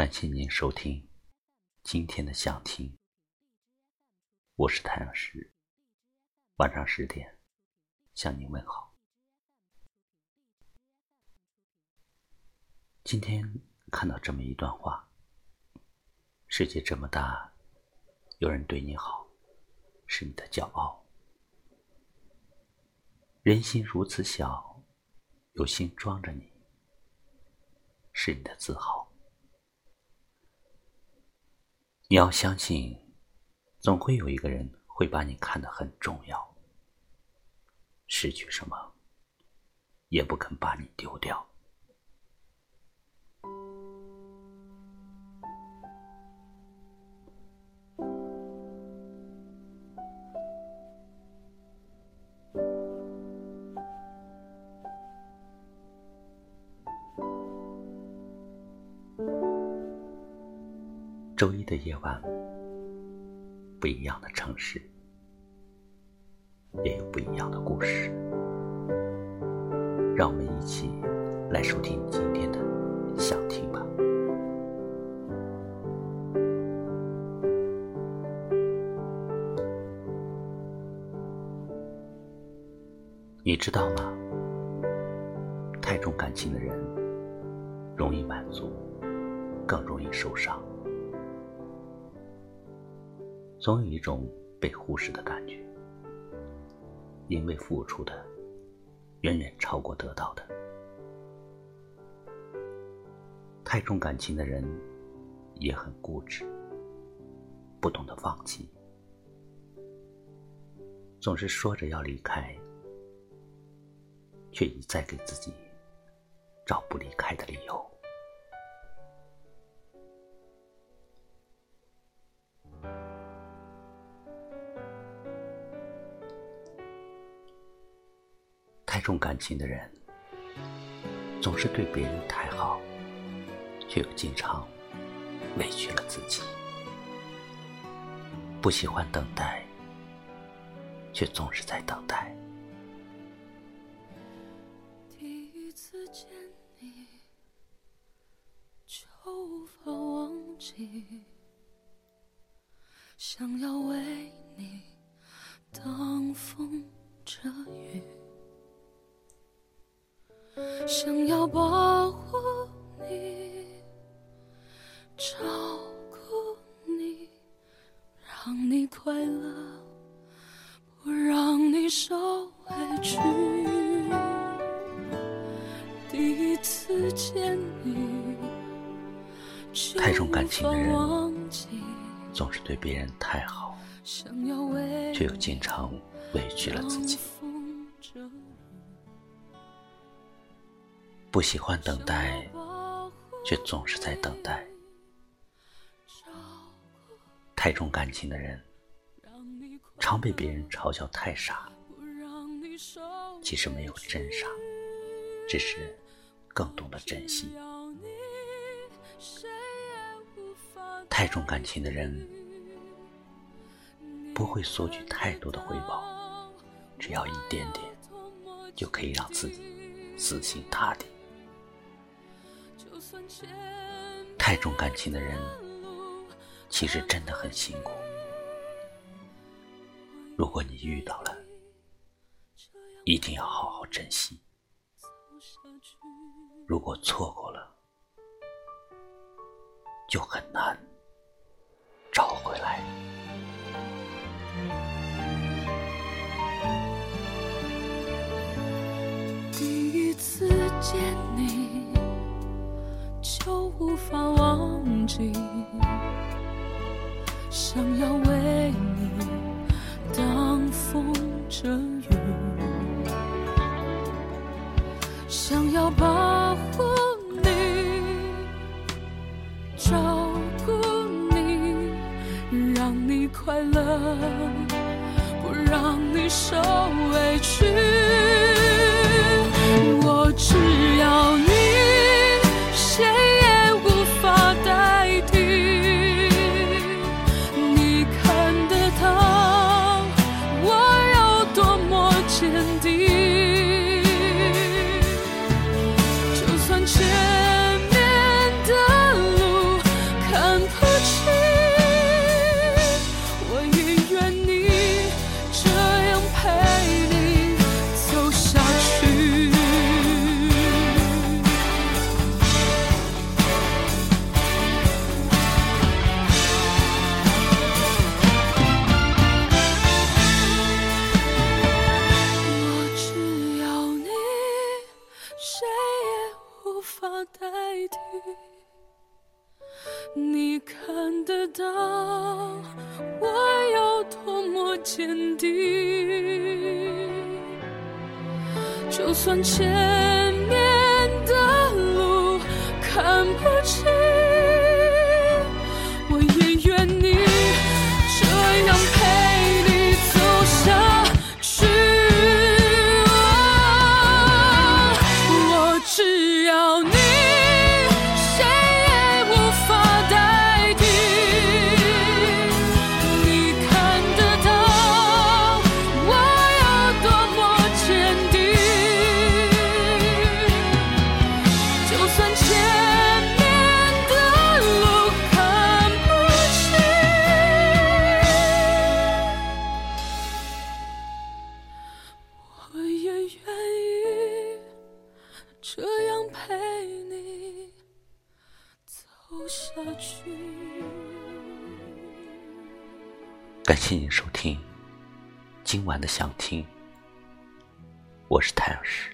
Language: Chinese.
感谢您收听今天的想听，我是太阳石，晚上十点向您问好。今天看到这么一段话：世界这么大，有人对你好，是你的骄傲；人心如此小，有心装着你，是你的自豪。你要相信，总会有一个人会把你看得很重要，失去什么也不肯把你丢掉。周一的夜晚，不一样的城市，也有不一样的故事。让我们一起来收听今天的想听吧。你知道吗？太重感情的人，容易满足，更容易受伤。总有一种被忽视的感觉，因为付出的远远超过得到的。太重感情的人也很固执，不懂得放弃，总是说着要离开，却一再给自己找不离开的理由。太重感情的人，总是对别人太好，却又经常委屈了自己；不喜欢等待，却总是在等待。第一次见你，就无法忘记，想要为你挡风遮雨。想要保护你，照顾你，让你快乐，不让你受委屈。第一次见你，太重感情的人，总是对别人太好，却又经常委屈了自己。不喜欢等待，却总是在等待。太重感情的人，常被别人嘲笑太傻。其实没有真傻，只是更懂得珍惜。太重感情的人，不会索取太多的回报，只要一点点，就可以让自己死心塌地。太重感情的人，其实真的很辛苦。如果你遇到了，一定要好好珍惜；如果错过了，就很难都无法忘记，想要为你挡风遮雨，想要保护你，照顾你，让你快乐，不让你受委屈。你看得到我有多么坚定，就算前这样陪你走下去感谢您收听今晚的想听，我是太阳石。